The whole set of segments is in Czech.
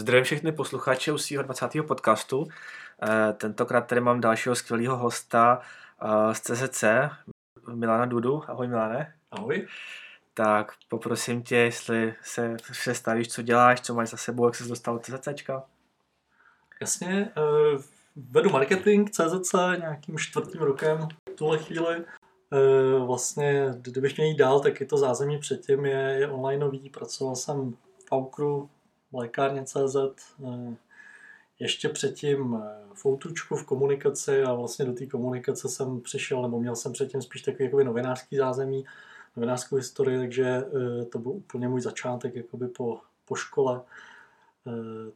Zdravím všechny posluchače u svého 20. podcastu. Eh, tentokrát tady mám dalšího skvělého hosta eh, z CZC, Milana Dudu. Ahoj Milane. Ahoj. Tak poprosím tě, jestli se představíš, co děláš, co máš za sebou, jak jsi dostal do CZCčka. Jasně, eh, vedu marketing CZC nějakým čtvrtým rokem v tuhle chvíli. Vlastně, kdybych měl jít dál, tak je to zázemí předtím, je, je onlineový. Pracoval jsem v Aukru, v lékárně CZ, eh, ještě předtím eh, v komunikaci a vlastně do té komunikace jsem přišel, nebo měl jsem předtím spíš takový jakoby novinářský zázemí, novinářskou historii, takže eh, to byl úplně můj začátek jakoby po, po škole.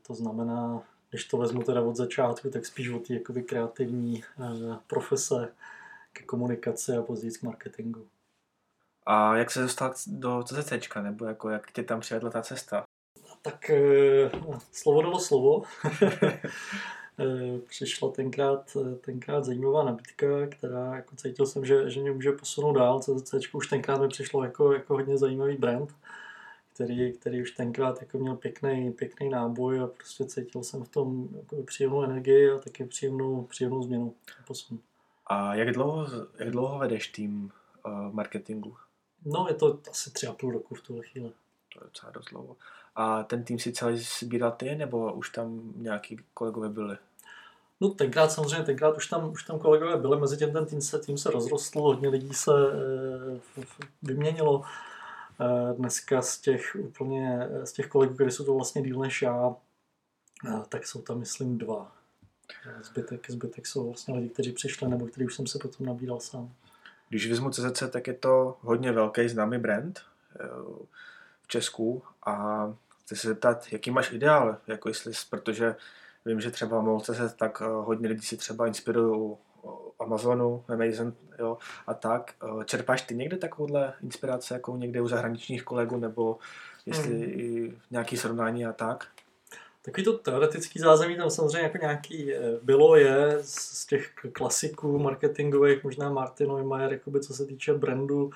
To znamená, když to vezmu teda od začátku, tak spíš od té kreativní profese ke komunikaci a později k marketingu. A jak se dostal do CZC, nebo jako jak tě tam přivedla ta cesta? Tak eh, slovo dalo slovo. Eh, přišla tenkrát, tenkrát zajímavá nabídka, která jako cítil jsem, že, že mě může posunout dál. CZC už tenkrát mi přišlo jako, jako hodně zajímavý brand, který, který už tenkrát jako měl pěkný, pěkný náboj a prostě cítil jsem v tom jako příjemnou energii a taky příjemnou, příjemnou změnu posun. A jak dlouho, jak dlouho vedeš tým uh, marketingu? No, je to asi tři a půl roku v tuhle chvíli. To je docela dost dlouho. A ten tým si celý sbíral ty, nebo už tam nějaký kolegové byli? No tenkrát samozřejmě, tenkrát už tam, už tam kolegové byli, mezi tím ten tým se, tým se rozrostl, hodně lidí se e, vyměnilo. E, dneska z těch úplně, z těch kolegů, kteří jsou to vlastně díl než já, e, tak jsou tam myslím dva. Zbytek, zbytek jsou vlastně lidi, kteří přišli, nebo kteří už jsem se potom nabíral sám. Když vezmu CZC, tak je to hodně velký známý brand v Česku a chci se zeptat, jaký máš ideál, jako jestli, protože vím, že třeba molce se tak eh, hodně lidí si třeba inspirují Amazonu, Amazon, jo, a tak. Eh, čerpáš ty někde takovouhle inspirace, jako někde u zahraničních kolegů, nebo jestli hmm. nějaký srovnání a tak? Takový to teoretický zázemí tam samozřejmě jako nějaký eh, bylo, je z těch klasiků marketingových, možná Martin Neumayer, jakoby co se týče brandu,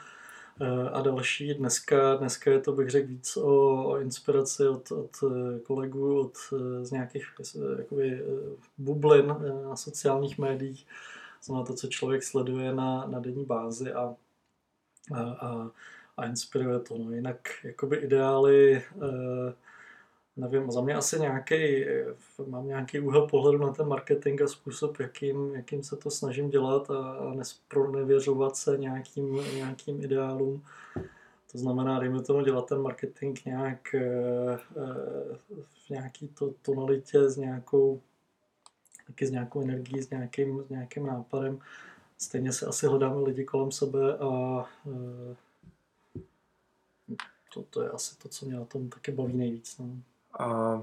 a další. Dneska, dneska je to, bych řekl, víc o, o inspiraci od, od eh, kolegů, od, eh, z nějakých jakoby, bublin na sociálních médiích. Znamená to, co člověk sleduje na, na denní bázi a, a, a, a inspiruje to. No. Jinak jakoby ideály nevím, za mě asi nějaký, mám nějaký úhel pohledu na ten marketing a způsob, jakým, jakým se to snažím dělat a, a nespronevěřovat se nějakým, nějakým ideálům. To znamená, dejme tomu dělat ten marketing nějak e, v nějaký to, tonalitě s nějakou taky s nějakou energií, s nějakým, s nějakým nápadem. Stejně se asi hledáme lidi kolem sebe a e, to, to je asi to, co mě na tom taky baví nejvíc. No. A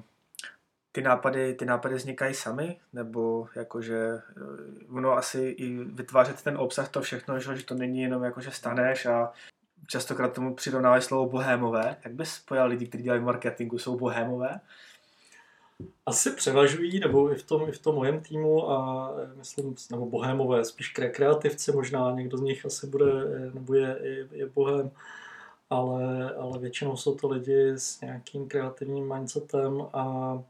ty nápady, ty nápady vznikají sami, nebo jakože eh, ono asi i vytvářet ten obsah, to všechno, že to není jenom jako, že staneš a častokrát tomu přirovnávají slovo bohémové. Jak bys pojal lidi, kteří dělají marketingu, jsou bohémové? Asi převažují, nebo i v tom, i v tom mojem týmu a eh, myslím, nebo bohémové, spíš kreativci možná, někdo z nich asi bude, eh, nebo je, je, je bohém ale, ale většinou jsou to lidi s nějakým kreativním mindsetem a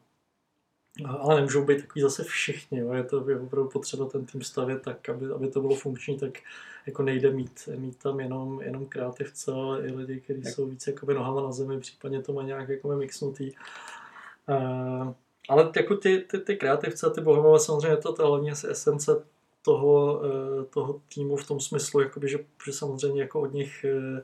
ale nemůžou být takový zase všichni. Jo. Je to je opravdu potřeba ten tým stavět tak, aby, aby to bylo funkční, tak jako nejde mít, mít tam jenom, jenom kreativce, ale i lidi, kteří jsou víc jakoby nohama na zemi, případně to má nějak jako mixnutý. Uh, ale jako ty, ty, ty kreativce, ty bohemové, samozřejmě to, to hlavně esence toho, uh, toho týmu v tom smyslu, jakoby, že, že samozřejmě jako od nich uh,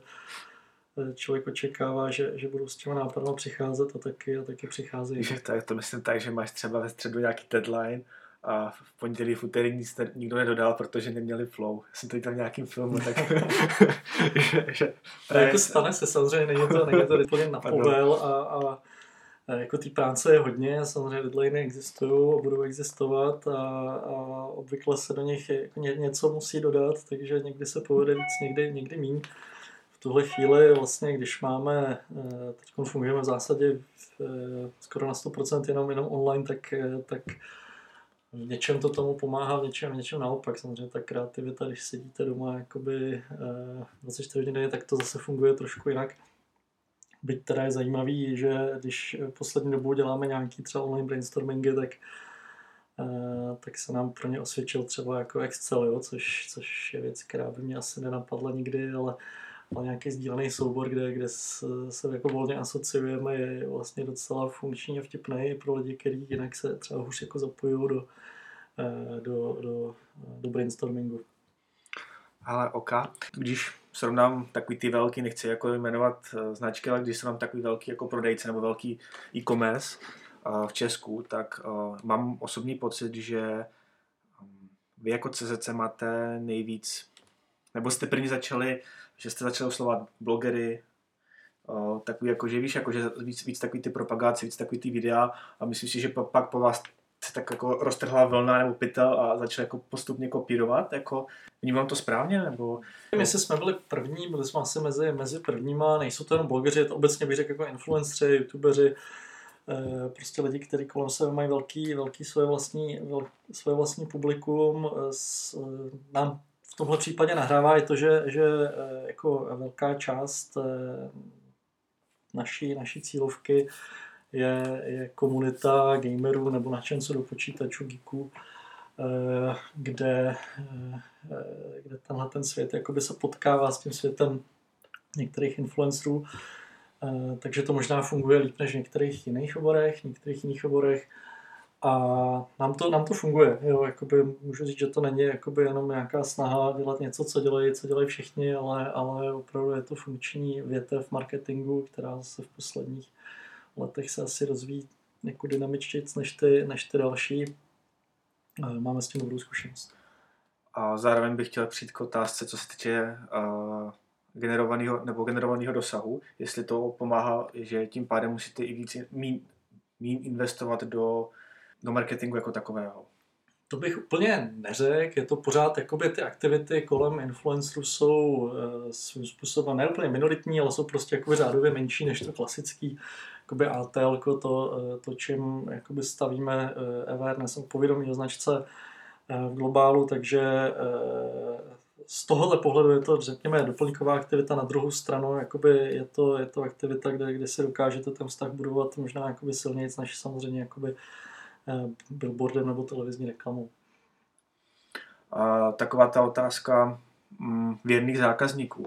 člověk očekává, že, že budou s těma nápadama přicházet a taky, a taky přicházejí. Že tak, to myslím tak, že máš třeba ve středu nějaký deadline a v pondělí, v úterý nic ne, nikdo nedodal, protože neměli flow. Já jsem to viděl v nějakým filmu, tak... že, že, jako stane se, samozřejmě není to, není to úplně na povel a, a, a jako ty práce je hodně, samozřejmě deadline existují a budou existovat a, a obvykle se do nich jako ně, něco musí dodat, takže někdy se povede víc, někdy, někdy méně tuhle chvíli vlastně, když máme, eh, teď fungujeme v zásadě eh, skoro na 100% jenom, jenom online, tak, eh, tak v něčem to tomu pomáhá, v něčem, v něčem naopak. Samozřejmě ta kreativita, když sedíte doma jakoby 24 hodin tak to zase funguje trošku jinak. byť teda je zajímavý, že když poslední dobou děláme nějaký třeba online brainstormingy, tak tak se nám pro ně osvědčil třeba jako Excel, jo, což, což je věc, která by mě asi nenapadla nikdy, ale, ale nějaký sdílený soubor, kde, kde se, se jako volně asociujeme, je vlastně docela funkční a vtipný pro lidi, kteří jinak se třeba už jako zapojují do, uh, do, do, do brainstormingu. Ale OK, když srovnám takový ty velký, nechci jako jmenovat eh, značky, ale když srovnám takový velký jako prodejce nebo velký e-commerce uh, v Česku, tak mám osobní pocit, že vy jako CZC máte nejvíc, nebo jste první začali, že jste začali oslovat blogery, takový jako, že víš, jako, že víc, víc takový ty propagace, víc takový ty videa a myslím si, že pak po vás se tak jako roztrhla vlna nebo pytel a začal jako postupně kopírovat, jako vnímám to správně, nebo... My jsme byli první, byli jsme asi mezi, mezi prvníma, nejsou to jenom blogeři, je to obecně bych řekl jako influenceri, youtubeři, eh, prostě lidi, kteří kolem sebe mají velký, velký svoje vlastní, vel, svoje vlastní publikum, eh, s, eh, nám v tomhle případě nahrává je to, že, že jako velká část naší, naší cílovky je, je komunita gamerů nebo nadšenců do počítačů, geeků, eh, kde, eh, kde tenhle ten svět jakoby se potkává s tím světem některých influencerů, eh, takže to možná funguje líp než v některých jiných oborech, v některých jiných oborech. A nám to, nám to funguje. Jo, jakoby můžu říct, že to není jakoby jenom nějaká snaha dělat něco, co dělají, co dělají všichni, ale, ale opravdu je to funkční větev marketingu, která se v posledních letech se asi rozvíjí jako dynamičtějc než ty, než ty další. Máme s tím dobrou zkušenost. A zároveň bych chtěl přijít k otázce, co se týče uh, generovaného nebo generovaného dosahu, jestli to pomáhá, že tím pádem musíte i víc mín, mín investovat do, do marketingu jako takového. To bych úplně neřekl, je to pořád, jakoby ty aktivity kolem influencerů jsou e, svým způsobem ne úplně minoritní, ale jsou prostě jakoby řádově menší než to klasický jakoby ATL, to, eh, to, čím jakoby stavíme eh, awareness povědomí o značce v globálu, takže z tohohle pohledu je to, řekněme, doplňková aktivita, na druhou stranu jakoby je, to, je to aktivita, kde, kde si dokážete ten vztah budovat možná jakoby silněji, než samozřejmě jakoby billboardem nebo televizní reklamou. A taková ta otázka mm, věrných zákazníků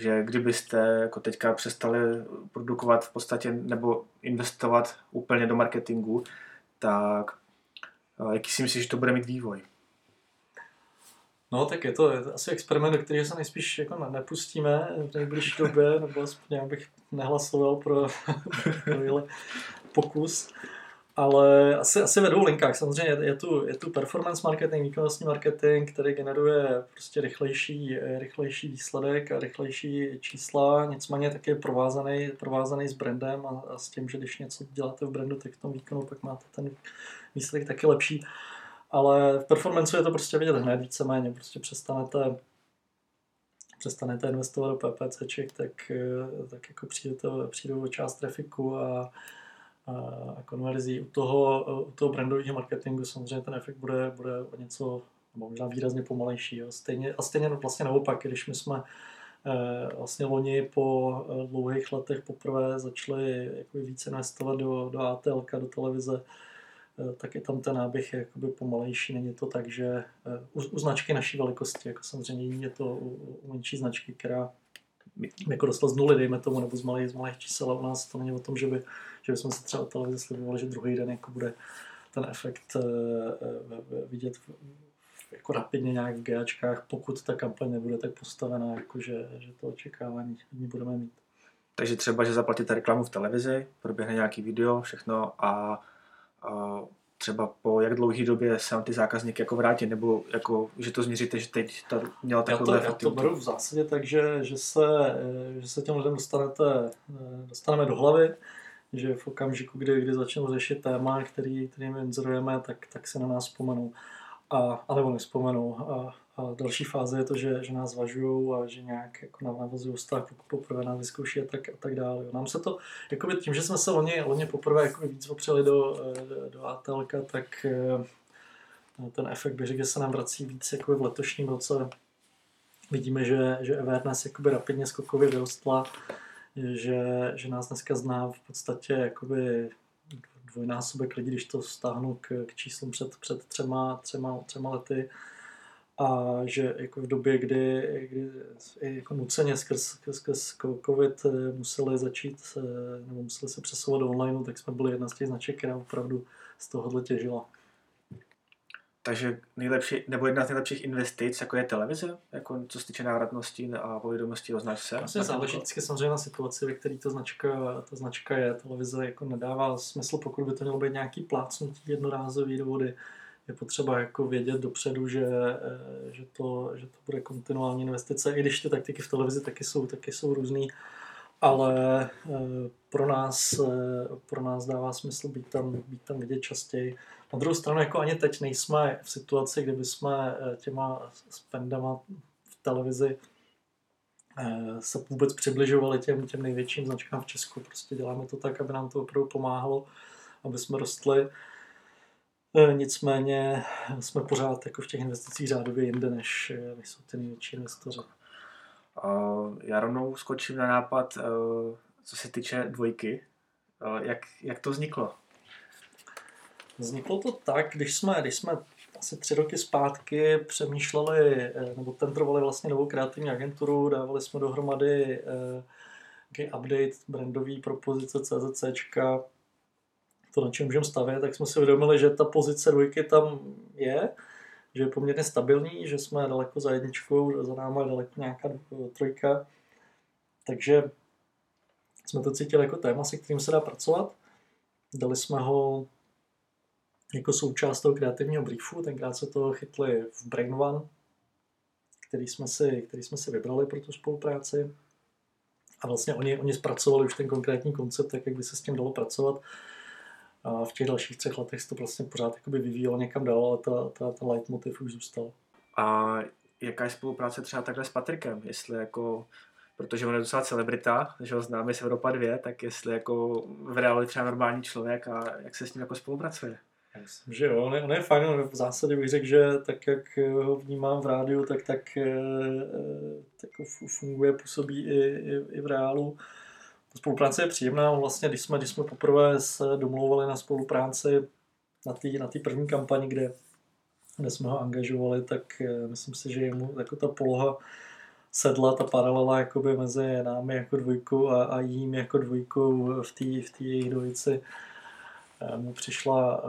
že kdybyste jako teďka přestali produkovat v podstatě nebo investovat úplně do marketingu, tak eh, jaký si myslíš, že to bude mít vývoj? No, tak je to, je to asi experiment, do kterého se nejspíš jako nepustíme v nejbližší době, nebo aspoň já bych nehlasoval pro, pro pokus ale asi, asi ve dvou linkách. Samozřejmě je, tu, je tu performance marketing, výkonnostní marketing, který generuje prostě rychlejší, rychlejší výsledek a rychlejší čísla, nicméně taky provázaný, provázaný s brandem a, a, s tím, že když něco děláte v brandu, tak v tom výkonu pak máte ten výsledek taky lepší. Ale v performance je to prostě vidět hned víceméně, prostě přestanete přestanete investovat do PPCček, tak, tak jako přijde, to, přijde část trafiku a, a konverzí. U toho, u toho brandového marketingu samozřejmě ten efekt bude, bude o něco, nebo možná výrazně pomalejší. Jo. Stejně, a stejně vlastně naopak, když my jsme eh, vlastně loni po eh, dlouhých letech poprvé začali jako více investovat do, do ATL, do televize, eh, tak je tam ten náběh jakoby pomalejší. Není to tak, že u, u značky naší velikosti, jako samozřejmě je to u, u menší značky, která jako dostal z nuly, dejme tomu, nebo z malých, z malých čísel, u nás to není o tom, že by že bychom se třeba o televizi slibovali, že druhý den jako bude ten efekt eh, eh, vidět jako rapidně nějak v GAčkách, pokud ta kampaň nebude tak postavená, jako že, že to očekávání ní budeme mít. Takže třeba, že zaplatíte reklamu v televizi, proběhne nějaký video, všechno a, a třeba po jak dlouhé době se vám ty zákazníky jako vrátí, nebo jako, že to změříte, že teď to mělo takovou já to, já to beru v zásadě tak, že, že, se, eh, že se těm lidem dostanete, dostaneme do hlavy, že v okamžiku, kdy, kdy začnou řešit téma, který, který my inzerujeme, tak, tak se na nás vzpomenou. A, a nebo nespomenou. A, a další fáze je to, že, že nás zvažují a že nějak jako navazují vztah, pokud poprvé nás vyzkouší a tak, a tak dále. Nám se to, jakoby tím, že jsme se loni, loni poprvé jako víc opřeli do, do, do ATL, tak eh, ten efekt bych řekl, že se nám vrací víc jako v letošním roce. Vidíme, že, že awareness jakoby rapidně skokově vyrostla že, že nás dneska zná v podstatě jakoby dvojnásobek lidí, když to stáhnu k, k číslům před, před třema, třema, třema lety a že jako v době, kdy, kdy jako nuceně skrz, skrz COVID eh, museli začít, nebo museli se přesouvat do online, tak jsme byli jedna z těch značek, která opravdu z tohohle těžila. Takže nejlepší, nebo jedna z nejlepších investic, jako je televize, jako co se týče návratnosti a povědomosti o značce? Vlastně záleží vždycky samozřejmě na situaci, ve které ta značka, ta značka je. Televize jako nedává smysl, pokud by to mělo být nějaký plácnutí jednorázový do vody. Je potřeba jako vědět dopředu, že, eh, že, to, že to bude kontinuální investice, i když ty taktiky v televizi taky jsou, taky jsou různý ale eh, pro nás, eh, pro nás dává smysl být tam, být tam vidět častěji. Na druhou stranu, jako ani teď nejsme v situaci, kdyby jsme těma spendama v televizi se vůbec přibližovali těm, těm největším značkám v Česku. Prostě děláme to tak, aby nám to opravdu pomáhalo, aby jsme rostli. Nicméně jsme pořád jako v těch investicích řádově jinde, než, než jsou ty největší investoři. Já rovnou skočím na nápad, eh, co se týče dvojky. Eh, jak, jak to vzniklo? Vzniklo to tak, když jsme, když jsme asi tři roky zpátky přemýšleli, eh, nebo tentrovali vlastně novou kreativní agenturu, dávali jsme dohromady uh, update brandový propozice CZC, to, na čem můžeme stavět, tak jsme si uvědomili, že ta pozice dvojky tam je, že je poměrně stabilní, že jsme daleko za jedničkou, za námi je daleko nějaká trojka. Takže jsme to cítili jako téma, se kterým se dá pracovat. Dali jsme ho jako součást toho kreativního briefu, tenkrát se to chytli v Brain One, který jsme si, který jsme si vybrali pro tu spolupráci. A vlastně oni, oni zpracovali už ten konkrétní koncept, tak jak by se s tím dalo pracovat v těch dalších třech letech se to vlastně pořád jakoby vyvíjelo někam dál, ale ta, ta, ta leitmotiv už zůstal. A jaká je spolupráce třeba takhle s Patrikem? Jestli jako, protože on je docela celebrita, že ho známe z Evropa 2, tak jestli jako v reálu třeba normální člověk a jak se s ním jako spolupracuje? Já myslím, že jo, on je, on je fajn, v zásadě bych řekl, že tak, jak ho vnímám v rádiu, tak, tak, eh, tak funguje, působí i, i, i v reálu. Ta spolupráce je příjemná. Vlastně, když jsme, když jsme poprvé se domlouvali na spolupráci na té na první kampani, kde, kde jsme ho angažovali, tak eh, myslím si, že jemu jako ta poloha sedla, ta paralela jakoby mezi námi jako dvojkou a, a jím jako dvojkou v té v jejich dvojici eh, mu přišla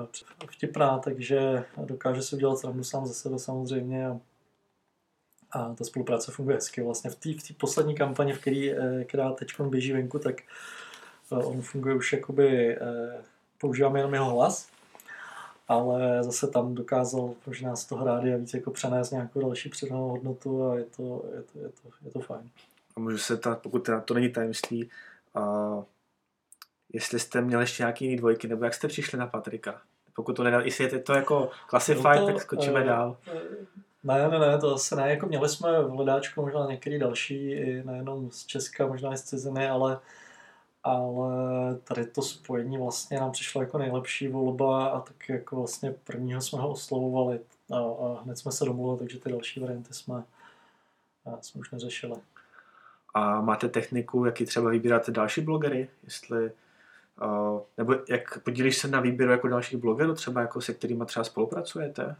eh, vtipná, takže dokáže si udělat srandu sám ze sebe samozřejmě a a ta spolupráce funguje hezky. Vlastně v té v poslední kampani, v který, eh, která teď běží venku, tak eh, on funguje už jakoby, eh, používáme jenom jeho hlas, ale zase tam dokázal možná z toho rádia víc jako přenést nějakou další přidanou hodnotu a je to, je to, je to, je to fajn. A můžu se ptát, pokud teda to není tajemství, a jestli jste měli ještě nějaký jiný dvojky, nebo jak jste přišli na Patrika? Pokud to nedá, jestli je to jako classified, no to, tak skočíme uh, dál. Ne, ne, ne, to asi ne. Jako měli jsme v hledáčku možná některý další, i nejenom z Česka, možná i z ciziny, ale, ale tady to spojení vlastně nám přišlo jako nejlepší volba a tak jako vlastně prvního jsme ho oslovovali a, a hned jsme se domluvili, takže ty další varianty jsme, jsme už neřešili. A máte techniku, jaký třeba vybíráte další blogery? Jestli, nebo jak podílíš se na výběru jako dalších blogerů, třeba jako se kterými třeba spolupracujete?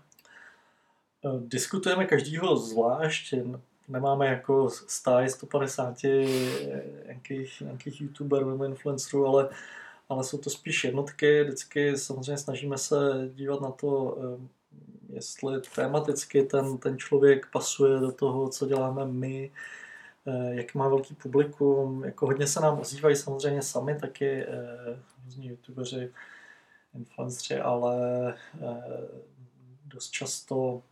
Eh, diskutujeme každýho zvlášť, nemáme jako stáj 150 nějakých, nějakých youtuberů nebo influencerů, ale, ale jsou to spíš jednotky. Vždycky samozřejmě snažíme se dívat na to, eh, jestli tematicky ten, ten člověk pasuje do toho, co děláme my, eh, jak má velký publikum. Jako hodně se nám ozývají samozřejmě sami taky různí youtubeři, influenceri, ale dost často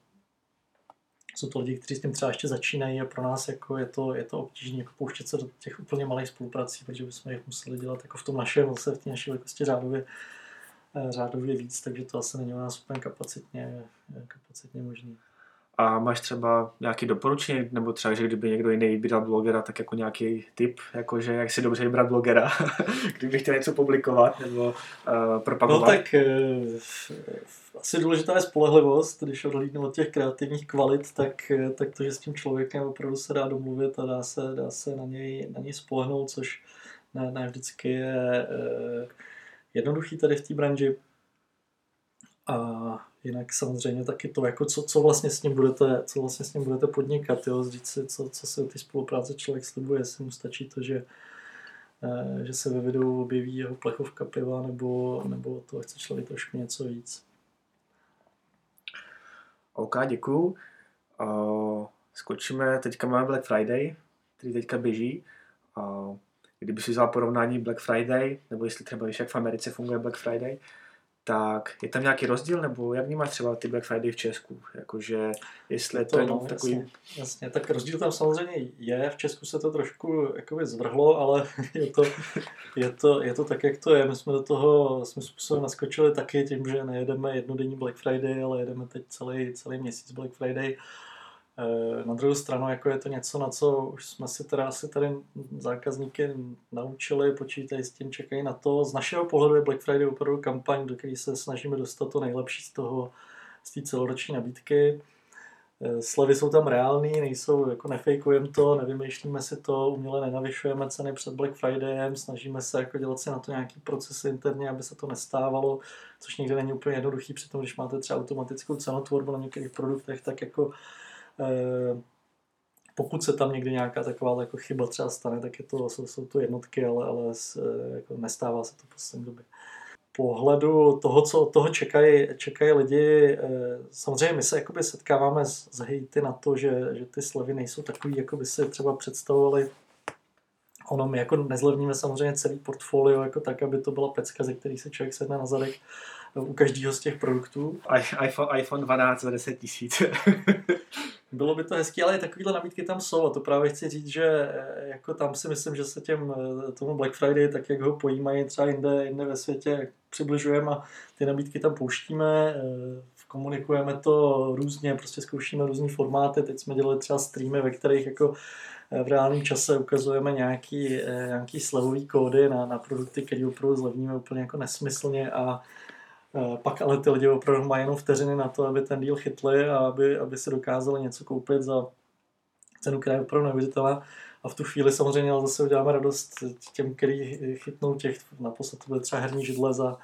jsou to lidi, kteří s tím třeba ještě začínají a pro nás jako je to, je to obtížné jako pouštět se do těch úplně malých spoluprací, protože bychom jich museli dělat jako v tom našem, zase v té naší velikosti řádově, eh, řádově víc, takže to asi není u nás úplně kapacitně, kapacitně možné. A máš třeba nějaký doporučení, nebo třeba, že kdyby někdo jiný vybíral blogera, tak jako nějaký tip, jakože jak si dobře vybrat blogera, kdyby chtěl něco publikovat nebo uh, propagovat? No tak uh, asi důležitá je spolehlivost, když odhlídnu od těch kreativních kvalit, tak, uh, tak to, že s tím člověkem opravdu se dá domluvit a dá se, dá se na, něj, na něj spolehnout, což ne, ne vždycky je jednoduchý tady v té branži. A jinak samozřejmě taky to, jako co, co, vlastně s ním budete, co vlastně s ním budete podnikat, jo, si, co, co si o té spolupráce člověk slibuje, jestli mu stačí to, že, eh, že se ve videu objeví jeho plechovka piva, nebo, nebo to chce člověk trošku něco víc. OK, děkuju. Uh, skočíme, teďka máme Black Friday, který teďka běží. Uh, kdyby si vzal porovnání Black Friday, nebo jestli třeba víš, jak v Americe funguje Black Friday, tak je tam nějaký rozdíl, nebo jak vnímáš třeba ty Black Friday v Česku? Jakože, jestli je to, to jenom no, takový... Jasně, jasně, tak rozdíl tam samozřejmě je, v Česku se to trošku jakoby zvrhlo, ale je to, je, to, je to tak, jak to je. My jsme do toho jsme způsobem naskočili taky tím, že nejedeme jednodenní Black Friday, ale jedeme teď celý, celý měsíc Black Friday Eh, na druhou stranu jako je to něco, na co už jsme si teda asi tady zákazníky naučili, počítají s tím, čekají na to. Z našeho pohledu je Black Friday opravdu kampaň, do které se snažíme dostat to nejlepší z toho, z té celoroční nabídky. Eh, slevy jsou tam reální, nejsou, jako nefejkujeme to, nevymýšlíme si to, uměle nenavyšujeme ceny před Black Fridayem, snažíme se jako dělat si na to nějaký procesy interně, aby se to nestávalo, což někdy není úplně jednoduchý, přitom když máte třeba automatickou cenotvorbu na některých produktech, tak jako Eh, pokud se tam někdy nějaká taková jako chyba třeba stane, tak je to, jsou, jsou to jednotky, ale, ale eh, jako nestává se to v poslední době. Pohledu toho, co od toho čekají, čekají lidi, eh, samozřejmě my se jakoby setkáváme s, s hejty na to, že, že ty slevy nejsou takový, jako by si třeba představovali. Ono my jako nezlevníme samozřejmě celý portfolio jako tak, aby to byla pecka, ze který se člověk sedne na zadek u každého z těch produktů. iPhone, iPhone 12 za 10 tisíc. Bylo by to hezké, ale takovéhle nabídky tam jsou a to právě chci říct, že eh, jako tam si myslím, že se těm, eh, tomu Black Friday, tak jak ho pojímají třeba jinde, jinde ve světě, přibližujeme a ty nabídky tam pouštíme, eh, komunikujeme to různě, prostě zkoušíme různé formáty, teď jsme dělali třeba streamy, ve kterých jako v reálném čase ukazujeme nějaký, nějaký slevový kódy na, na produkty, které opravdu zlevníme úplně jako nesmyslně a pak ale ty lidi opravdu mají jenom vteřiny na to, aby ten díl chytli a aby, aby se dokázali něco koupit za cenu, která je opravdu neuvěřitelná. A v tu chvíli samozřejmě zase uděláme radost těm, kteří chytnou těch, naposled to bude třeba herní židle za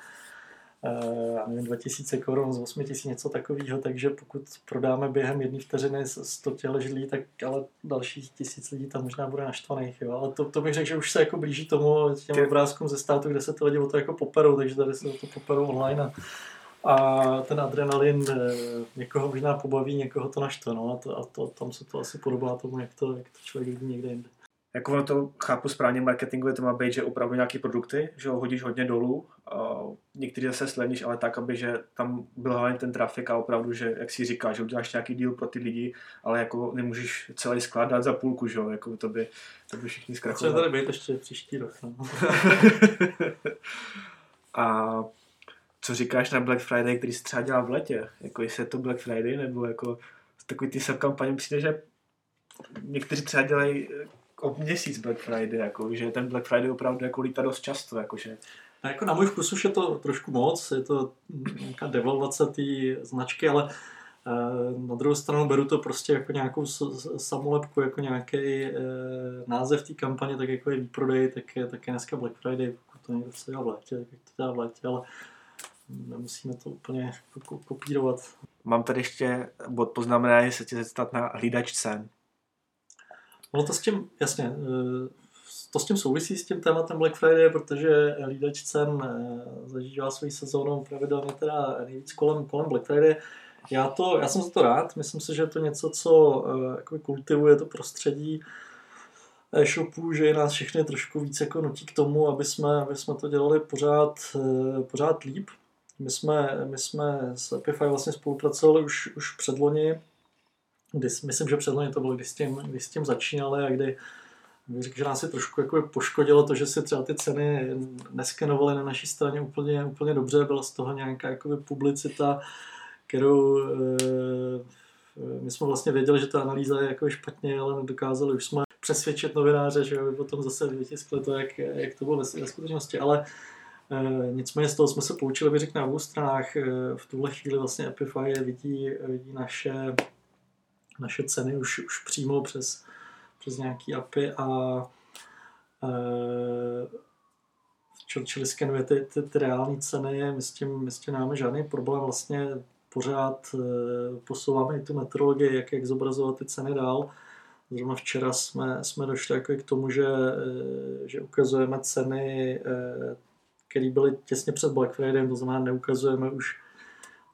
já nevím, 2000 korun z 8000, něco takového, takže pokud prodáme během jedné vteřiny 100 těle židlí, tak ale další tisíc lidí tam možná bude naštvaných. Jo. Ale to, to bych řekl, že už se jako blíží tomu těm obrázkům ze státu, kde se ty lidi o to jako poperou, takže tady se to poperou online a, a ten adrenalin eh, někoho možná pobaví, někoho to naštve. No, a, to, a to, tam se to asi podobá tomu, jak to, jak to člověk vidí někde jinde jako ono to chápu správně, marketingově to má být, že opravdu nějaké produkty, že ho hodíš hodně dolů, a některý zase sleníš, ale tak, aby že tam byl hlavně ten trafik a opravdu, že jak si říká, že uděláš nějaký díl pro ty lidi, ale jako nemůžeš celý skládat za půlku, že jo, jako to by, to by všichni zkrachovali. Co tady být ještě příští rok. No. a co říkáš na Black Friday, který se třeba dělá v letě? Jako jestli je to Black Friday, nebo jako takový ty subkampaně přijde, že někteří třeba dělají o měsíc Black Friday, jako, že ten Black Friday opravdu jako lítá dost často. Jakože. A jako na můj vkus už je to trošku moc, je to nějaká devalvace té značky, ale eh, na druhou stranu beru to prostě jako nějakou samolepku, jako nějaký e, název té kampaně, tak jako je výprodej, tak je, tak je dneska Black Friday, pokud to někdo chce dělat v létě, tak to dělá v létě, ale nemusíme to úplně kopírovat. Mám tady ještě bod poznamenaný, se tě zeptat na hlídač cen. Ono to s tím, jasně, eh, to s tím souvisí s tím tématem Black Friday, protože lídač cen eh, zažívá svoji sezónu pravidelně teda nejvíc kolem, kolem Black Friday. Já, to, já jsem za to rád, myslím si, že je to něco, co eh, jako kultivuje to prostředí e-shopů, že nás všechny trošku víc jako nutí k tomu, aby jsme, aby jsme to dělali pořád, pořád líp. My jsme, my jsme s Epify vlastně spolupracovali už, už předloni kdy, myslím, že předloni to bylo, kdy s tím, kdy s tím začínali a kdy řekl, že nás je trošku jako poškodilo to, že si třeba ty ceny neskenovaly na naší straně úplně, úplně dobře, byla z toho nějaká jakoby publicita, kterou e, my jsme vlastně věděli, že ta analýza je jako špatně, ale nedokázali už jsme přesvědčit novináře, že by potom zase vytiskli to, jak, jak to bylo ve, ve skutečnosti, ale e, nicméně z toho jsme se poučili, bych řekl, na obou stranách. E, v tuhle chvíli vlastně Epify vidí, vidí naše naše ceny už, už přímo přes, přes nějaký API a čili, čili skenuje ty, ty, ty reální ceny, my s tím, my s tím nemáme žádný problém, vlastně pořád posouváme i tu metrologii, jak, jak zobrazovat ty ceny dál. Zrovna včera jsme, jsme došli jako k tomu, že, že ukazujeme ceny, které byly těsně před Black Friday, to znamená neukazujeme už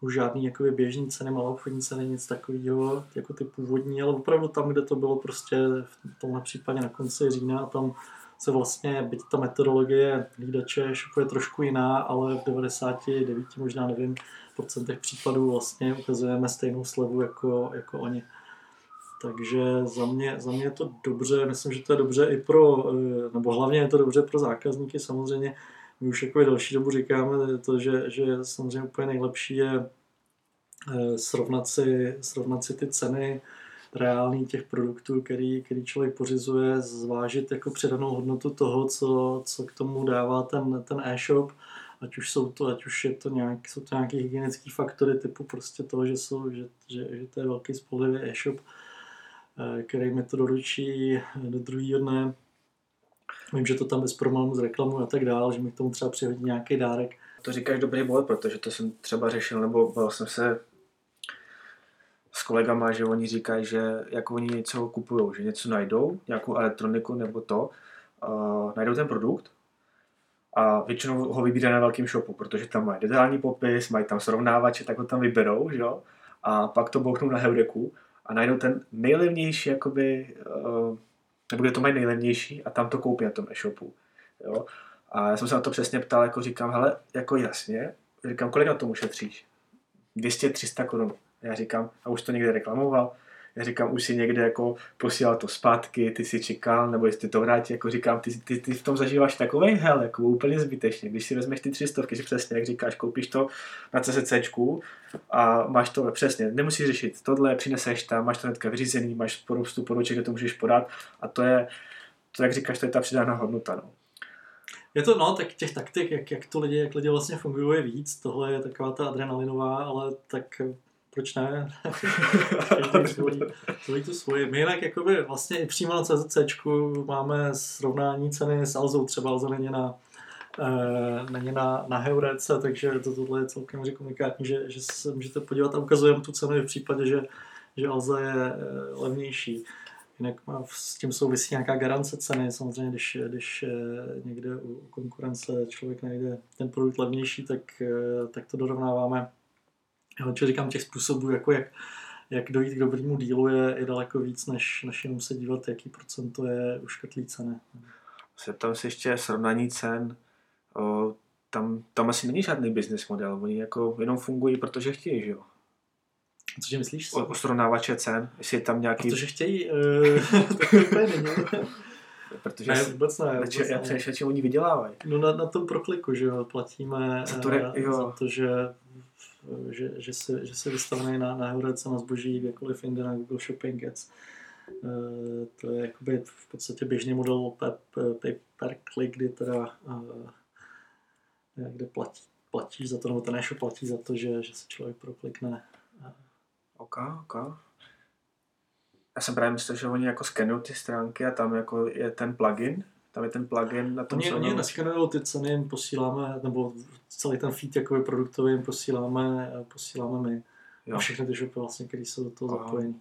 už žádný jakoby běžný ceny, malou obchodní ceny, nic takového, jako ty původní, ale opravdu tam, kde to bylo prostě v tomhle případě na konci října tam se vlastně, byť ta metodologie hlídače je trošku jiná, ale v 99, možná nevím, procentech případů vlastně ukazujeme stejnou slevu jako, jako oni. Takže za mě, za mě je to dobře, myslím, že to je dobře i pro, eh, nebo hlavně je to dobře pro zákazníky samozřejmě, my už jako další dobu říkáme to, že, že samozřejmě úplně nejlepší je eh, srovnat si, srovnat si ty ceny reální těch produktů, který, který člověk pořizuje, zvážit jako přidanou hodnotu toho, co, co k tomu dává ten, ten e-shop, ať už jsou to, ať už je to nějak, jsou to nějaké hygienické faktory typu prostě toho, že, jsou, že, že, že to je velký spolehlivý e-shop, eh, který mi to doručí do druhého dne, Vím, že to tam bez problémů reklamu a tak dále, že mi k tomu třeba přihodí nějaký dárek. To říkáš dobrý bod, protože to jsem třeba řešil, nebo byl jsem se s kolegama, že oni říkají, že jako oni něco kupují, že něco najdou, nějakou elektroniku nebo to, uh, najdou ten produkt a většinou ho vybírají na velkém shopu, protože tam mají detailní popis, mají tam srovnávače, tak ho tam vyberou, že jo? A pak to bouchnou na Heureku a najdou ten nejlevnější jakoby, uh, nebo kde to mají nejlevnější a tam to koupí na tom e-shopu. Jo? A já jsem se na to přesně ptal, jako říkám, hele, jako jasně, říkám, kolik na tom ušetříš? 200-300 korun. Já říkám, a už to někde reklamoval, já říkám, už si někde jako posílal to zpátky, ty si čekal, nebo jestli to vrátí, jako říkám, ty, ty, ty v tom zažíváš takový hell, jako úplně zbytečně. Když si vezmeš ty tři stovky, že přesně, jak říkáš, koupíš to na CCC a máš to přesně, nemusíš řešit tohle, přineseš tam, máš to hnedka vyřízený, máš spoustu poruček, kde to můžeš podat a to je, to jak říkáš, to je ta přidaná hodnota. No. Je to, no, tak těch taktik, jak, jak to lidi, jak lidi vlastně fungují, víc. Tohle je taková ta adrenalinová, ale tak proč ne? Každý tu svoji. My jinak jakoby vlastně i přímo na CZC máme srovnání ceny s Alzou, třeba Alza není na, e, není na, na Heurece, takže to tohle je celkem komunikátní, že, že se můžete podívat a ukazujeme tu cenu v případě, že, že Alza je e, levnější. Jinak má, s tím souvisí nějaká garance ceny. Samozřejmě, když, když někde u konkurence člověk najde ten produkt levnější, tak, tak to dorovnáváme Jo, čo říkám, těch způsobů, jako jak, jak dojít k dobrému dílu, je, je daleko víc, než, než jenom se dívat, jaký procento je uškrtlý ceny. Zeptám se ještě srovnání cen. O, tam, tam asi není žádný business model. Oni jako jenom fungují, protože chtějí, že jo? Cože myslíš? O, o srovnávače cen, jestli je tam nějaký... Protože chtějí, tak to úplně není. Protože ne, vůbec ne. Vůbec já přemýšlím, čím oni vydělávají. No na, na tom prokliku, že jo, platíme to, re, jo. za to že že, že, se, že se vystavený na, na Heurece na zboží kdekoliv jinde na Google Shopping Ads. Uh, to je jakoby v podstatě běžný model pay per click, kdy teda uh, kde platí, platí za to, nebo ten e platí za to, že, že se člověk proklikne. OK, OK. Já jsem právě myslel, že oni jako skenují ty stránky a tam jako je ten plugin, tam je ten plugin na tom Oni, oni neskenují ty ceny, jim posíláme, nebo celý ten feed jakoby produktový jim posíláme, posíláme my. Jo. A všechny ty shopy vlastně, které jsou do toho zapojeny.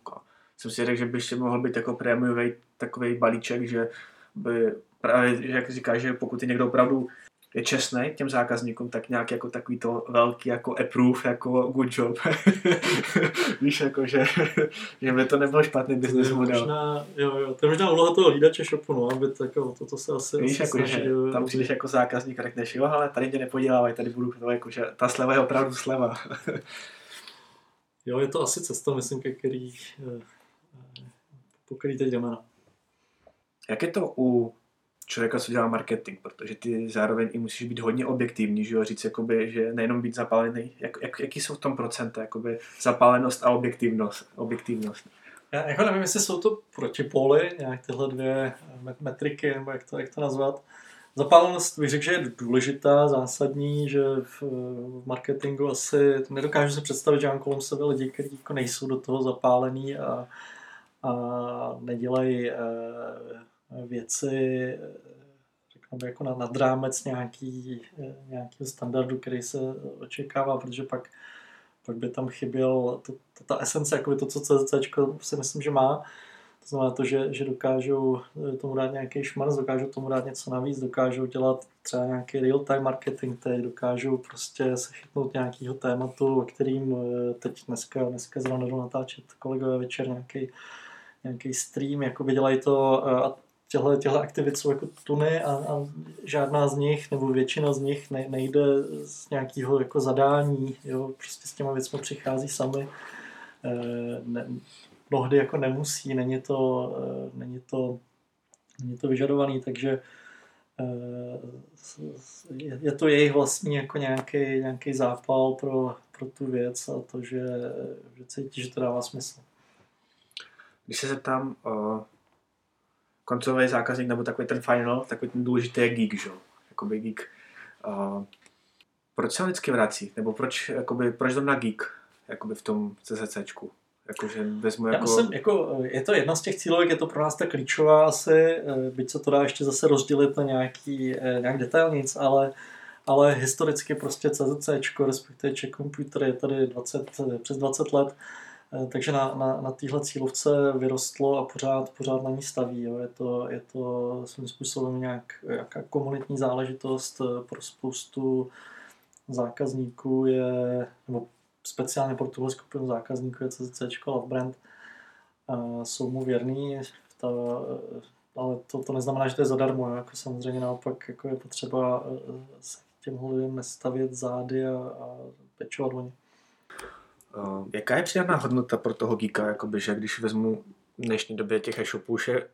Jsem si řekl, že by ještě mohl být jako prémiový takový balíček, že by právě, jak říkáš, že pokud je někdo opravdu je čestný těm zákazníkům, tak nějak jako takový to velký jako approve, jako good job. Víš, jako, že, že by to nebyl špatný business model. Možná, jo, jo, to je možná úloha toho hlídače shopu, no, aby to, jako, to, to se asi Víš, asi jako, že tam přijdeš jako zákazník a řekneš, jo, ale tady mě nepodělávají, tady budu to, jako, že ta sleva je opravdu sleva. jo, je to asi cesta, myslím, ke který, eh, po který teď jdeme. No. Jak je to u člověka, co dělá marketing, protože ty zároveň i musíš být hodně objektivní, že jo, říct, jakoby, že nejenom být zapálený, jak, jak, jaký jsou v tom procenta, jakoby zapálenost a objektivnost. objektivnost. Já jako nevím, jestli jsou to protipóly, nějak tyhle dvě metriky, nebo jak to, jak to nazvat. Zapálenost bych řekl, že je důležitá, zásadní, že v, v marketingu asi nedokážu si představit, že mám kolem sebe lidi, kteří jako nejsou do toho zapálení a, a nedělají eh, věci nebo jako nad, nad rámec nějaký, nějakého standardu, který se očekává, protože pak, pak by tam chyběl to, to, ta esence, jako to, co CZC si myslím, že má, to znamená to, že, že dokážou tomu dát nějaký šmars, dokážou tomu dát něco navíc, dokážou dělat třeba nějaký real-time marketing, teď dokážou prostě se chytnout nějakého tématu, o kterým teď dneska, dneska zrovna natáčet kolegové večer nějaký nějaký stream, jako dělají to a těhle, těhle aktivit jsou jako tuny a, a žádná z nich, nebo většina z nich ne, nejde z nějakého jako zadání, jo, prostě s těma věcmi přichází sami. E, ne, mnohdy jako nemusí, není to, e, není to, není to vyžadovaný, takže e, je, je to jejich vlastní jako nějaký, nějaký zápal pro, pro tu věc a to, že, že cítí, že to dává smysl. Když se zeptám, uh koncový zákazník nebo takový ten final, takový ten důležitý je geek, že? Jakoby geek. Uh, proč se vždycky vrací? Nebo proč, jakoby, proč na geek jakoby v tom CCCčku? Jakože vezmu jako... Já myslím, jako, je to jedna z těch cílovek, je to pro nás ta klíčová asi, eh, byť se to dá ještě zase rozdělit na nějaký, eh, nějak detailnic, ale, ale historicky prostě CZC, respektive Czech Computer je tady 20, přes 20 let, Eh, takže na, na, na téhle cílovce vyrostlo a pořád, pořád na ní staví. Jo. Je, to, je to svým způsobem nějak, nějaká komunitní záležitost eh, pro spoustu zákazníků je, nebo speciálně pro tuhle skupinu zákazníků je CZC Love Brand. A jsou mu věrný, ta, ale to, to neznamená, že to je zadarmo. Jo. Jako samozřejmě naopak jako je potřeba eh, se těm lidem nestavět zády a, a pečovat o ně. Uh, jaká je přidaná hodnota pro toho geeka, jakoby, že když vezmu v dnešní době těch e-shopů, že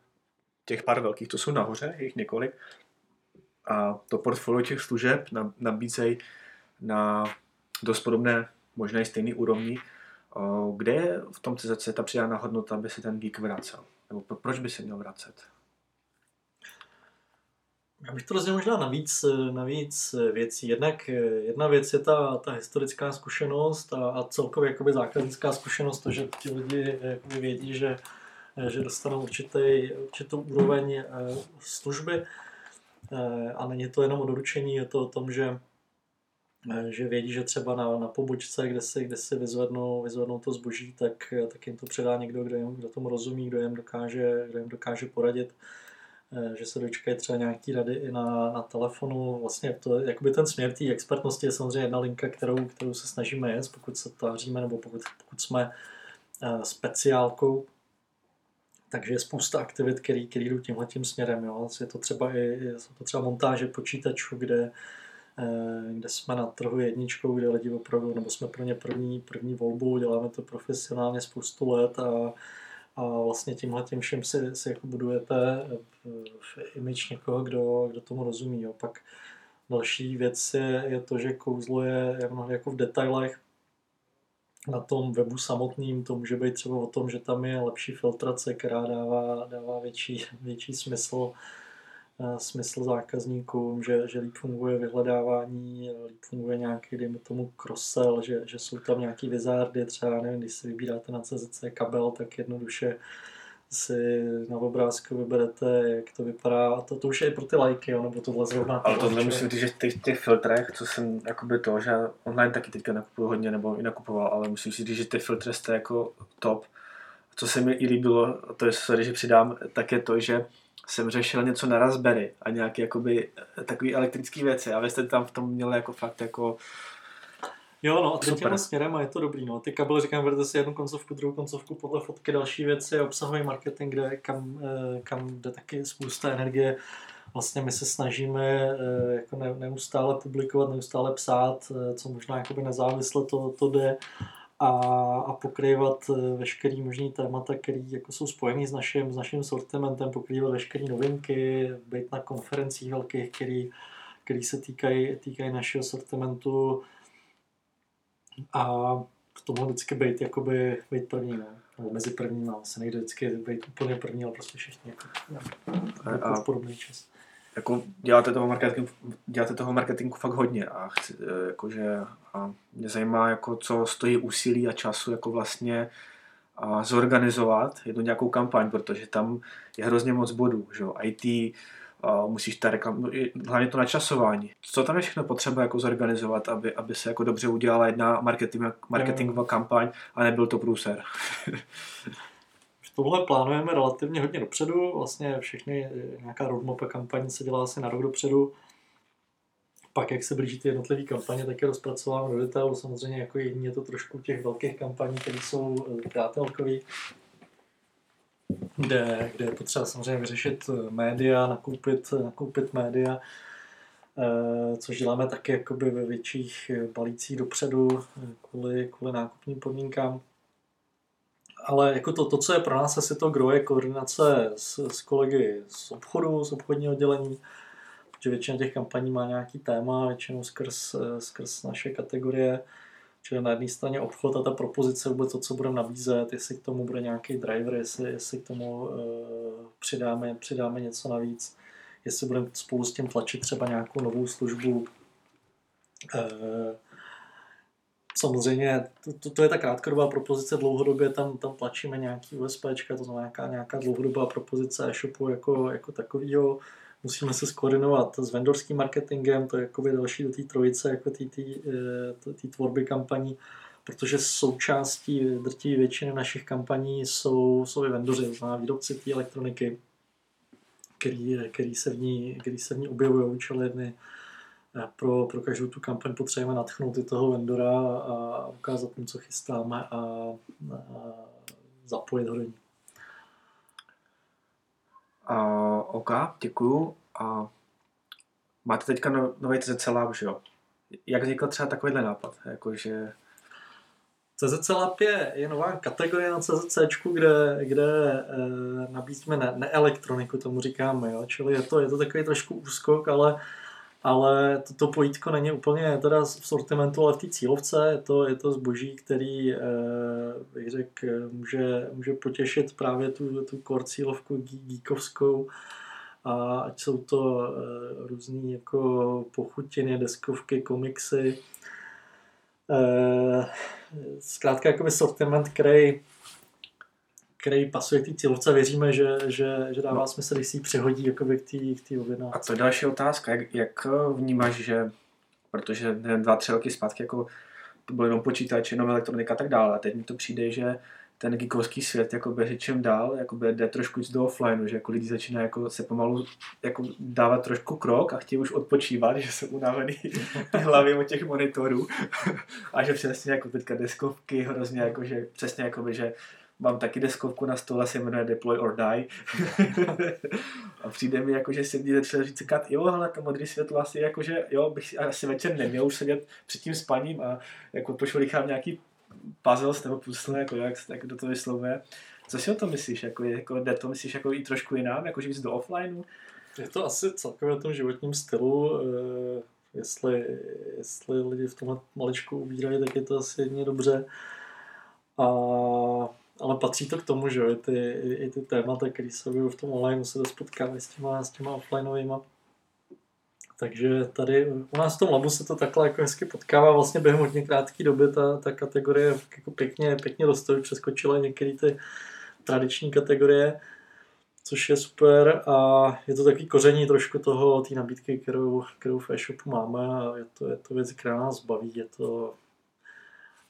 těch pár velkých, to jsou nahoře, jich několik, a to portfolio těch služeb nabízejí na dost podobné, možná i stejný úrovni. Uh, kde je v tom CZC ta přidaná hodnota, aby si ten geek vracel? Nebo proč by se měl vracet? Já bych to rozdělil možná na víc, na víc věcí. Jednak jedna věc je ta, ta historická zkušenost a, a celkově jakoby zákaznická zkušenost, to, že ti lidi jakoby vědí, že, že dostanou určitý, určitou úroveň eh, služby eh, a není to jenom o doručení, je to o tom, že eh, že vědí, že třeba na, na pobočce, kde si, kde si vyzvednou, vyzvednou to zboží, tak, tak jim to předá někdo, kdo, jim, kdo tomu rozumí, kdo jim dokáže, kdo jim dokáže poradit. Eh, že se dočkají třeba nějaký rady i na, na telefonu. Vlastně to, jakoby ten směr té expertnosti je samozřejmě jedna linka, kterou, kterou se snažíme jet, pokud se tváříme nebo pokud, pokud jsme uh, speciálkou. Takže je spousta aktivit, které jdou tímhle tím směrem. Jo. Je to třeba i je to třeba montáže počítačů, kde, eh, kde jsme na trhu jedničkou, kde lidi opravdu, nebo jsme pro ně první, první volbu, děláme to profesionálně spoustu let a a vlastně tímhle tím všem si, si jako budujete image někoho, kdo, kdo tomu rozumí. Jo. Pak další věc je, je to, že kouzlo je, jako v detailech, na tom webu samotným to může být třeba o tom, že tam je lepší filtrace, která dává, dává větší, větší smysl smysl zákazníkům, že, že líp funguje vyhledávání, líp funguje nějaký, dejme tomu, cross že, že jsou tam nějaký vizardy, třeba nevím, když si vybíráte na CZC kabel, tak jednoduše si na obrázku vyberete, jak to vypadá. A to, to už je i pro ty lajky, jo, nebo tohle zrovna. Ale tohle musím říct, že v těch, těch filtrech, co jsem jakoby to, že online taky teďka nakupuju hodně, nebo i nakupoval, ale musím si říct, že ty filtry jste jako top. Co se mi i líbilo, to je sorry, že přidám, tak je to, že jsem řešil něco na Raspberry a nějaké jakoby takové elektrické věci a vy jste tam v tom měli jako fakt jako Jo, no a teď směrem a je to dobrý, no. Ty kabely, říkám, vedete si jednu koncovku, druhou koncovku podle fotky, další věci, obsahový marketing, kde, kam, eh, kam jde taky spousta energie. Vlastně my se snažíme eh, jako neustále publikovat, neustále psát, eh, co možná jakoby nezávisle to, to jde a, a pokrývat eh, veškerý možný témata, které jako jsou spojené s naším, s naším sortimentem, pokrývat veškeré novinky, být na konferencích velkých, který, který se týkají, týkají našeho sortimentu a v tomhle vždycky být, jakoby, být první, ne? nebo mezi prvníma, se nejde vždycky být úplně první, ale prostě všichni jako, jako a, v podobný čas jako děláte toho marketingu, děláte toho marketingu fakt hodně a chci, e, jakože, a mě zajímá, jako, co stojí úsilí a času jako vlastně a zorganizovat jednu nějakou kampaň, protože tam je hrozně moc bodů, že IT, uh, musíš ta reklam, hlavně to načasování. Co tam je všechno potřeba jako zorganizovat, aby, aby se jako dobře udělala jedna marketing, marketingová kampaň a nebyl to průser? Tohle plánujeme relativně hodně dopředu, vlastně všechny, nějaká roadmapa kampaní se dělá asi na rok dopředu. Pak, jak se blíží ty jednotlivé kampaně, tak je rozpracováváme do detailu. Samozřejmě jako jedině je to trošku těch velkých kampaní, které jsou eh, přátelkové, kde, kde je potřeba samozřejmě vyřešit eh, média, nakoupit, nakoupit média, eh, což děláme taky jakoby ve větších balících dopředu kvůli, kvůli nákupním podmínkám ale jako to, to, co je pro nás asi to gro, je koordinace s, s kolegy z obchodu, z obchodního oddělení, protože většina těch kampaní má nějaký téma, většinou skrz, skrz naše kategorie, čili na jedné straně obchod a ta propozice, vůbec to, co budeme nabízet, jestli k tomu bude nějaký driver, jestli, jestli k tomu uh, přidáme, přidáme něco navíc, jestli budeme spolu s tím tlačit třeba nějakou novou službu, uh, Samozřejmě, to, to je ta krátkodobá propozice, dlouhodobě tam, tam tlačíme nějaký USP, to znamená nějaká, nějaká dlouhodobá propozice e-shopu jako, jako takového. Musíme se skoordinovat s vendorským marketingem, to je jako další do té trojice, jako té tvorby kampaní, protože součástí drtí většiny našich kampaní jsou, jsou i vendoři, to znamená výrobci té elektroniky, který, který, se v ní, který se v ní objevují, čili my pro, pro každou tu kampaň potřebujeme natchnout i toho vendora a ukázat mu, co chystáme a, a zapojit ho do ní. Uh, OK, děkuju. A máte teďka no, nový CZC Lab, že jo? Jak vznikl třeba takovýhle nápad? Jakože... CZC Lab je, je nová kategorie na CZC, kde, kde e, nabízíme ne, neelektroniku, tomu říkáme, jo? čili je to, je to takový trošku úskok, ale ale toto pojítko není úplně teda v sortimentu, ale v té cílovce. Je to, je to zboží, který, eh, bych řekl, může, může potěšit právě tu, tu core cílovku geekovskou. A ať jsou to eh, různé jako pochutiny, deskovky, komiksy. Eh, zkrátka jakoby sortiment, který který pasuje k té cílovce. Věříme, že, že, že dává no. smysl, když si ji přehodí k té objednávce. A to je další otázka. Jak, jak vnímáš, že protože dva, tři roky zpátky jako to bylo jenom počítač, jenom elektronika a tak dále. A teď mi to přijde, že ten geekovský svět jako by čím dál, jako by jde trošku z do offline, že jako lidi začínají jako se pomalu jako dávat trošku krok a chtějí už odpočívat, že jsou unavený hlavě od těch monitorů a že přesně jako teďka deskovky hrozně jako, že přesně jako že mám taky deskovku na stole, se jmenuje Deploy or Die. a přijde mi jako, že si lidi začali říkat, jo, ale to modrý světlo asi jako, že jo, bych asi večer neměl už sedět před tím spaním a jako pošolíchám nějaký puzzle nebo puzzle, jako jak, jak do to vyslovuje. Co si o tom myslíš? Jako, jako jde to myslíš jako i trošku jinam, jako že víc do offlineu? Je to asi celkově o tom životním stylu. Eh, jestli, jestli lidi v tomhle maličku ubírají, tak je to asi jedně dobře. A ale patří to k tomu, že i ty, i, ty témata, které se v tom online, se dost potkávají s těma, s těma offlineovými. Takže tady u nás v tom labu se to takhle jako hezky potkává. Vlastně během hodně krátké doby ta, ta kategorie jako pěkně, pěkně roste, přeskočila některé ty tradiční kategorie, což je super a je to takový koření trošku toho, té nabídky, kterou, kterou v e-shopu máme a je to, je to věc, která nás baví, je to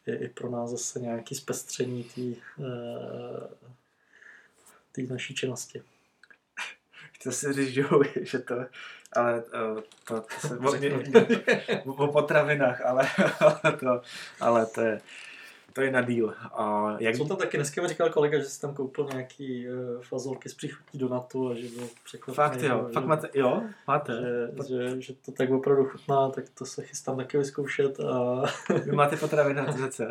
je i pro nás zase nějaký zpestření té eh, naší činnosti. Chci si říct, že to, ale eh, to, to se o, o potravinách, ale, ale, to, ale to je, to je na díl. A jak... Jsou tam taky, dneska mi říkal kolega, že si tam koupil nějaký uh, fazolky z příchutí donatu a že byl překvapený. Fakt jo, že, fakt máte, jo, máte. Že, že, že, to tak opravdu chutná, tak to se chystám taky vyzkoušet. A... Vy máte potraviny na TZC?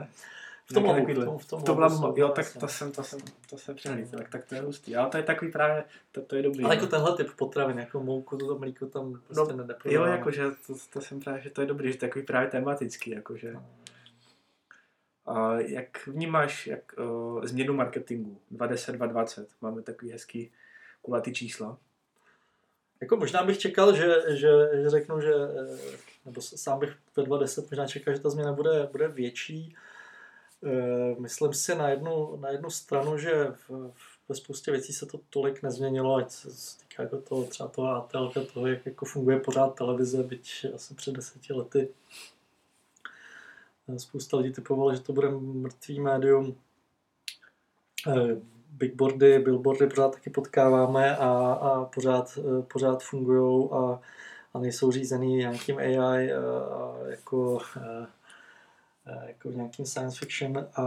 V tom labu, v tom, v tom, v tom labu, jo, tak to jsem, to jsem, to jsem přehlíd, tak, tak to je hustý. Ale to je takový právě, to, to je dobrý. Ale jako no. tenhle typ potravin, jako mouku, to mlíko tam prostě no, Jo, jakože to, to jsem právě, že to je dobrý, že takový právě tematický, jakože. No. Jak vnímáš jak, uh, změnu marketingu 2010, 2020? Máme takový hezký kulatý čísla. Jako možná bych čekal, že, že, že řeknu, že eh, nebo sám bych ve 2010 možná čekal, že ta změna bude, bude větší. Eh, myslím si na jednu, na jednu stranu, že v, ve spoustě věcí se to tolik nezměnilo, ať se týká jako toho, třeba toho ATL, toho, jak jako funguje pořád televize, byť asi před deseti lety spousta lidí typovalo, že to bude mrtvý médium. Bigboardy, billboardy pořád taky potkáváme a, a pořád, pořád fungují a, a nejsou řízený nějakým AI a, a jako jako v nějakým science fiction. A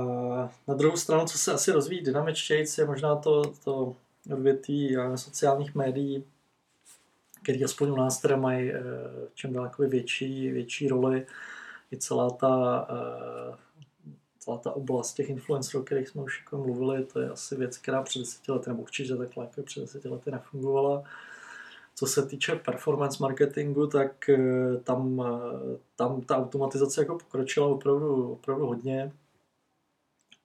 na druhou stranu, co se asi rozvíjí dynamičtějc, je možná to, to odvětví sociálních médií, který aspoň u nás teda mají eh, čím dál větší, větší roli. I celá ta, eh, celá ta oblast těch influencerů, o kterých jsme už jako mluvili, to je asi věc, která před deseti lety, nebo určitě takhle jako před deseti lety nefungovala. Co se týče performance marketingu, tak eh, tam, eh, tam ta automatizace jako pokročila opravdu, opravdu hodně.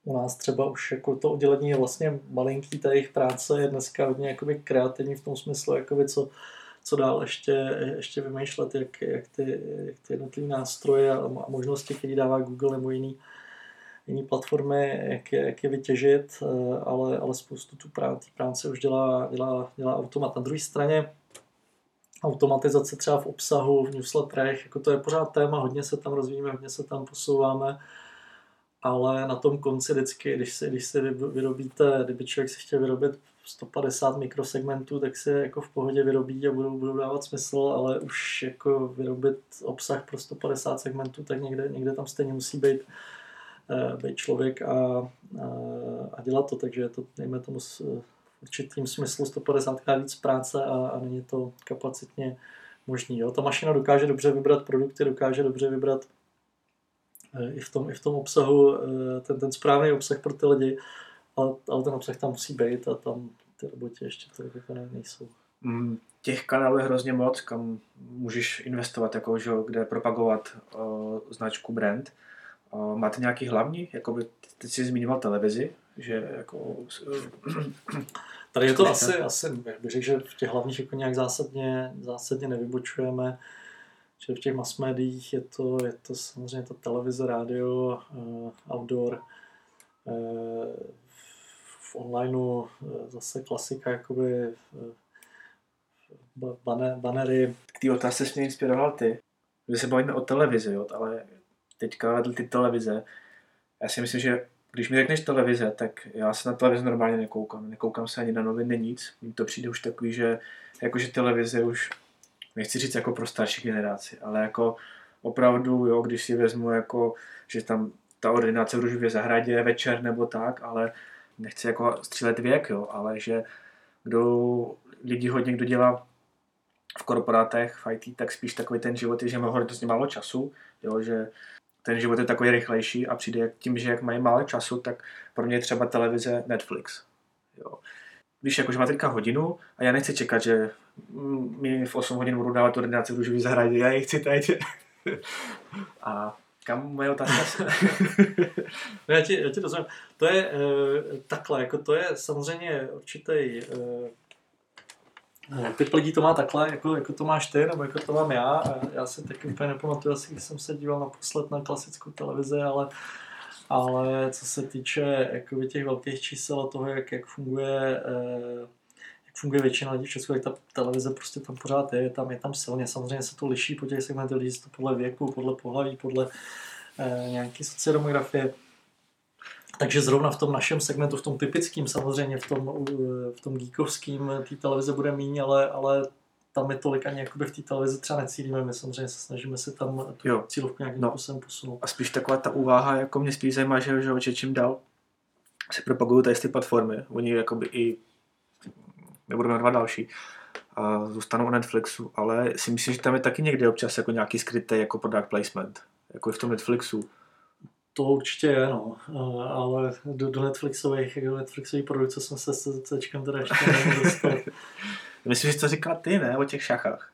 U nás třeba už jako to oddělení je vlastně malinký, ta jejich práce je dneska hodně kreativní v tom smyslu, jakoby co, co dál ještě, ještě vymýšlet, jak, jak, ty, jak ty jednotlivé nástroje a, možnosti, které dává Google nebo jiný, jiný platformy, jak je, jak je vytěžit, eh, ale, ale spoustu tu práci, práce už dělá, dělá, dělá automat. Na druhé straně automatizace třeba v obsahu, v newsletterech, jako to je pořád téma, hodně se tam rozvíjíme, hodně se tam posouváme, ale na tom konci vždycky, když si, když si vyrobíte, kdyby člověk si chtěl vyrobit 150 mikrosegmentů, tak se jako v pohodě vyrobí a budou, budou dávat smysl, ale už jako vyrobit obsah pro 150 segmentů, tak někde, někde tam stejně musí být, uh, být člověk a, a, a dělat to, takže je to, dejme tomu, určitým smyslu 150 krát víc práce a, a není to kapacitně možný. Jo. Ta mašina dokáže dobře vybrat produkty, dokáže dobře vybrat i v tom, i v tom obsahu ten, ten správný obsah pro ty lidi, ale, ale ten obsah tam musí být a tam ty roboty ještě to jako nejsou. Mm, těch kanálů je hrozně moc, kam můžeš investovat, jako, že, kde propagovat uh, značku brand. Uh, máte nějaký hlavní? Jakoby, teď jsi zmiňoval televizi, že jako... Tady je to asi, asi bych řekl, že v těch hlavních jako nějak zásadně, zásadně nevybočujeme. Že v těch mass médiích je to, je to samozřejmě to televize, rádio, uh, outdoor, uh, onlineu uh, zase klasika, jakoby uh, baner, banery. K té otázce jsi mě inspiroval ty. My se bavíme o televizi, jo, ale teďka vedle ty televize, já si myslím, že když mi řekneš televize, tak já se na televizi normálně nekoukám. Nekoukám se ani na noviny, nic. Mně to přijde už takový, že jakože televize už, nechci říct jako pro starší generaci, ale jako opravdu, jo, když si vezmu jako, že tam ta ordinace v Ružově zahradě večer nebo tak, ale nechci jako střílet věk, jo, ale že kdo lidi hodně, kdo dělá v korporátech, v IT, tak spíš takový ten život je, že má hodně málo času, jo, že ten život je takový rychlejší a přijde tím, že jak mají málo času, tak pro mě je třeba televize Netflix. Jo. Víš, jakože má teďka hodinu a já nechci čekat, že mi v 8 hodin budou dávat ordinaci v růžový zahradě, já ji chci teď. a kam moje otázka? no já, ti, já ti rozumím. To je e, takhle, jako to je samozřejmě určitý e, No, typ lidí to má takhle, jako, jako to máš ty, nebo jako to mám já. A já si taky úplně nepamatuju, asi když jsem se díval naposled na klasickou televizi, ale, ale co se týče jakoby těch velkých čísel a toho, jak, jak funguje eh, jak funguje většina lidí v Česku, tak ta televize prostě tam pořád je, je tam, je tam silně. Samozřejmě se to liší po těch segmentech lidí, to podle věku, podle pohlaví, podle eh, nějaké sociodemografie. Takže zrovna v tom našem segmentu, v tom typickém samozřejmě, v tom, v tom geekovském, té televize bude méně, ale, ale tam je tolik ani jakoby v té televizi třeba necílíme, my samozřejmě se snažíme si tam tu jo. cílovku nějakým no. způsobem posunout. A spíš taková ta úvaha, jako mě spíš zajímá, že, že čím dál se propagují tady ty platformy, oni jakoby i, nebudu jmenovat další, a zůstanou na Netflixu, ale si myslím, že tam je taky někde občas jako nějaký skrytý jako product placement, jako i v tom Netflixu. To určitě je, no. Ale do, do Netflixových, do Netflixových produkce jsme se s CCčkem teda ještě nedostali. Myslím, že to říkal ty, ne? O těch šachách.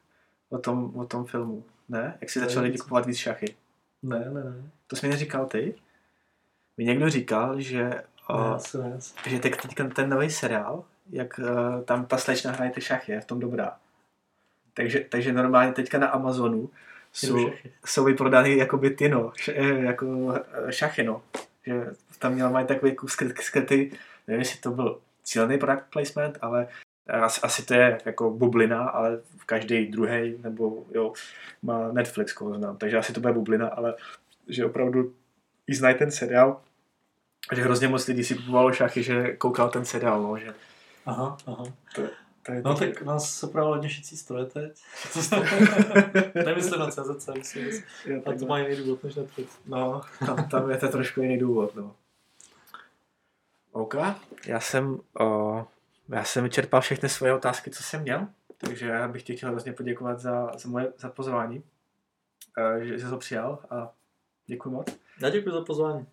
O tom, o tom filmu. Ne? Jak si začali lidi kupovat víc šachy. Ne, ne, ne. To jsi mi neříkal ty? Mi někdo říkal, že, ne, o, ne, že teď, teď ten nový seriál, jak uh, tam ta slečna hraje ty šachy, je v tom dobrá. Takže, takže normálně teďka na Amazonu jsou, jsou vyprodány jakoby ty no, š, eh, jako eh, šachy no. Že tam měla mají takový kus skryty, nevím, jestli to byl silný product placement, ale asi, asi to je jako bublina, ale v každý druhý nebo jo, má Netflix, koho znám, takže asi to bude bublina, ale že opravdu i znají ten seriál, že hrozně moc lidí si kupovalo šachy, že koukal ten seriál, no, že Aha, aha. to, to je No taky- tak nás se právě hodně šicí stroje teď. Nemyslím na CZC, myslím, jo, a to má jiný důvod než Netflix. No, tam, tam je to trošku jiný důvod, no. OK. Já jsem, o, já jsem vyčerpal všechny svoje otázky, co jsem měl, takže já bych ti chtěl hrozně poděkovat za, za moje za pozvání, eh, že jsi to přijal a děkuji moc. Já děkuji za pozvání.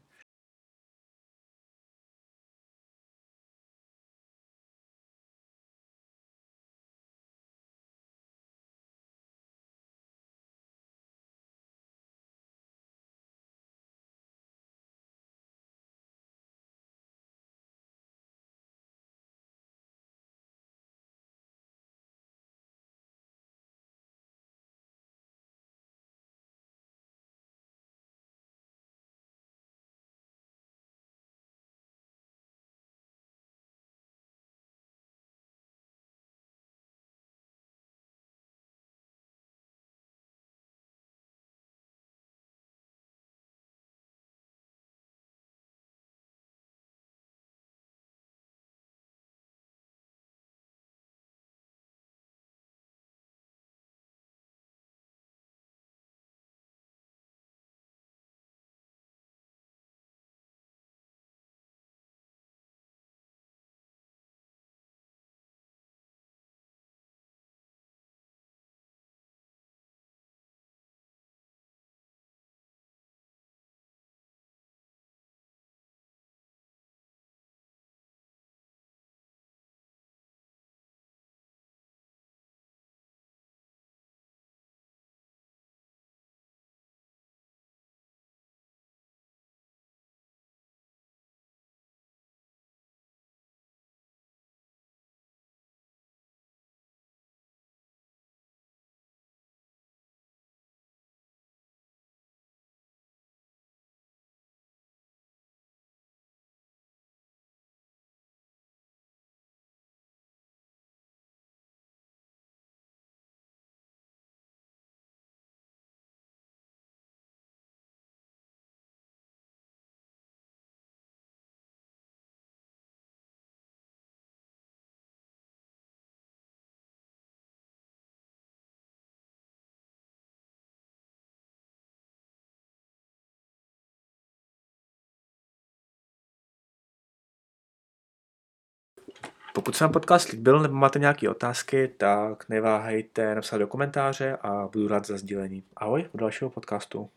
Pokud se vám podcast líbil nebo máte nějaké otázky, tak neváhejte napsat do komentáře a budu rád za sdílení. Ahoj, u dalšího podcastu.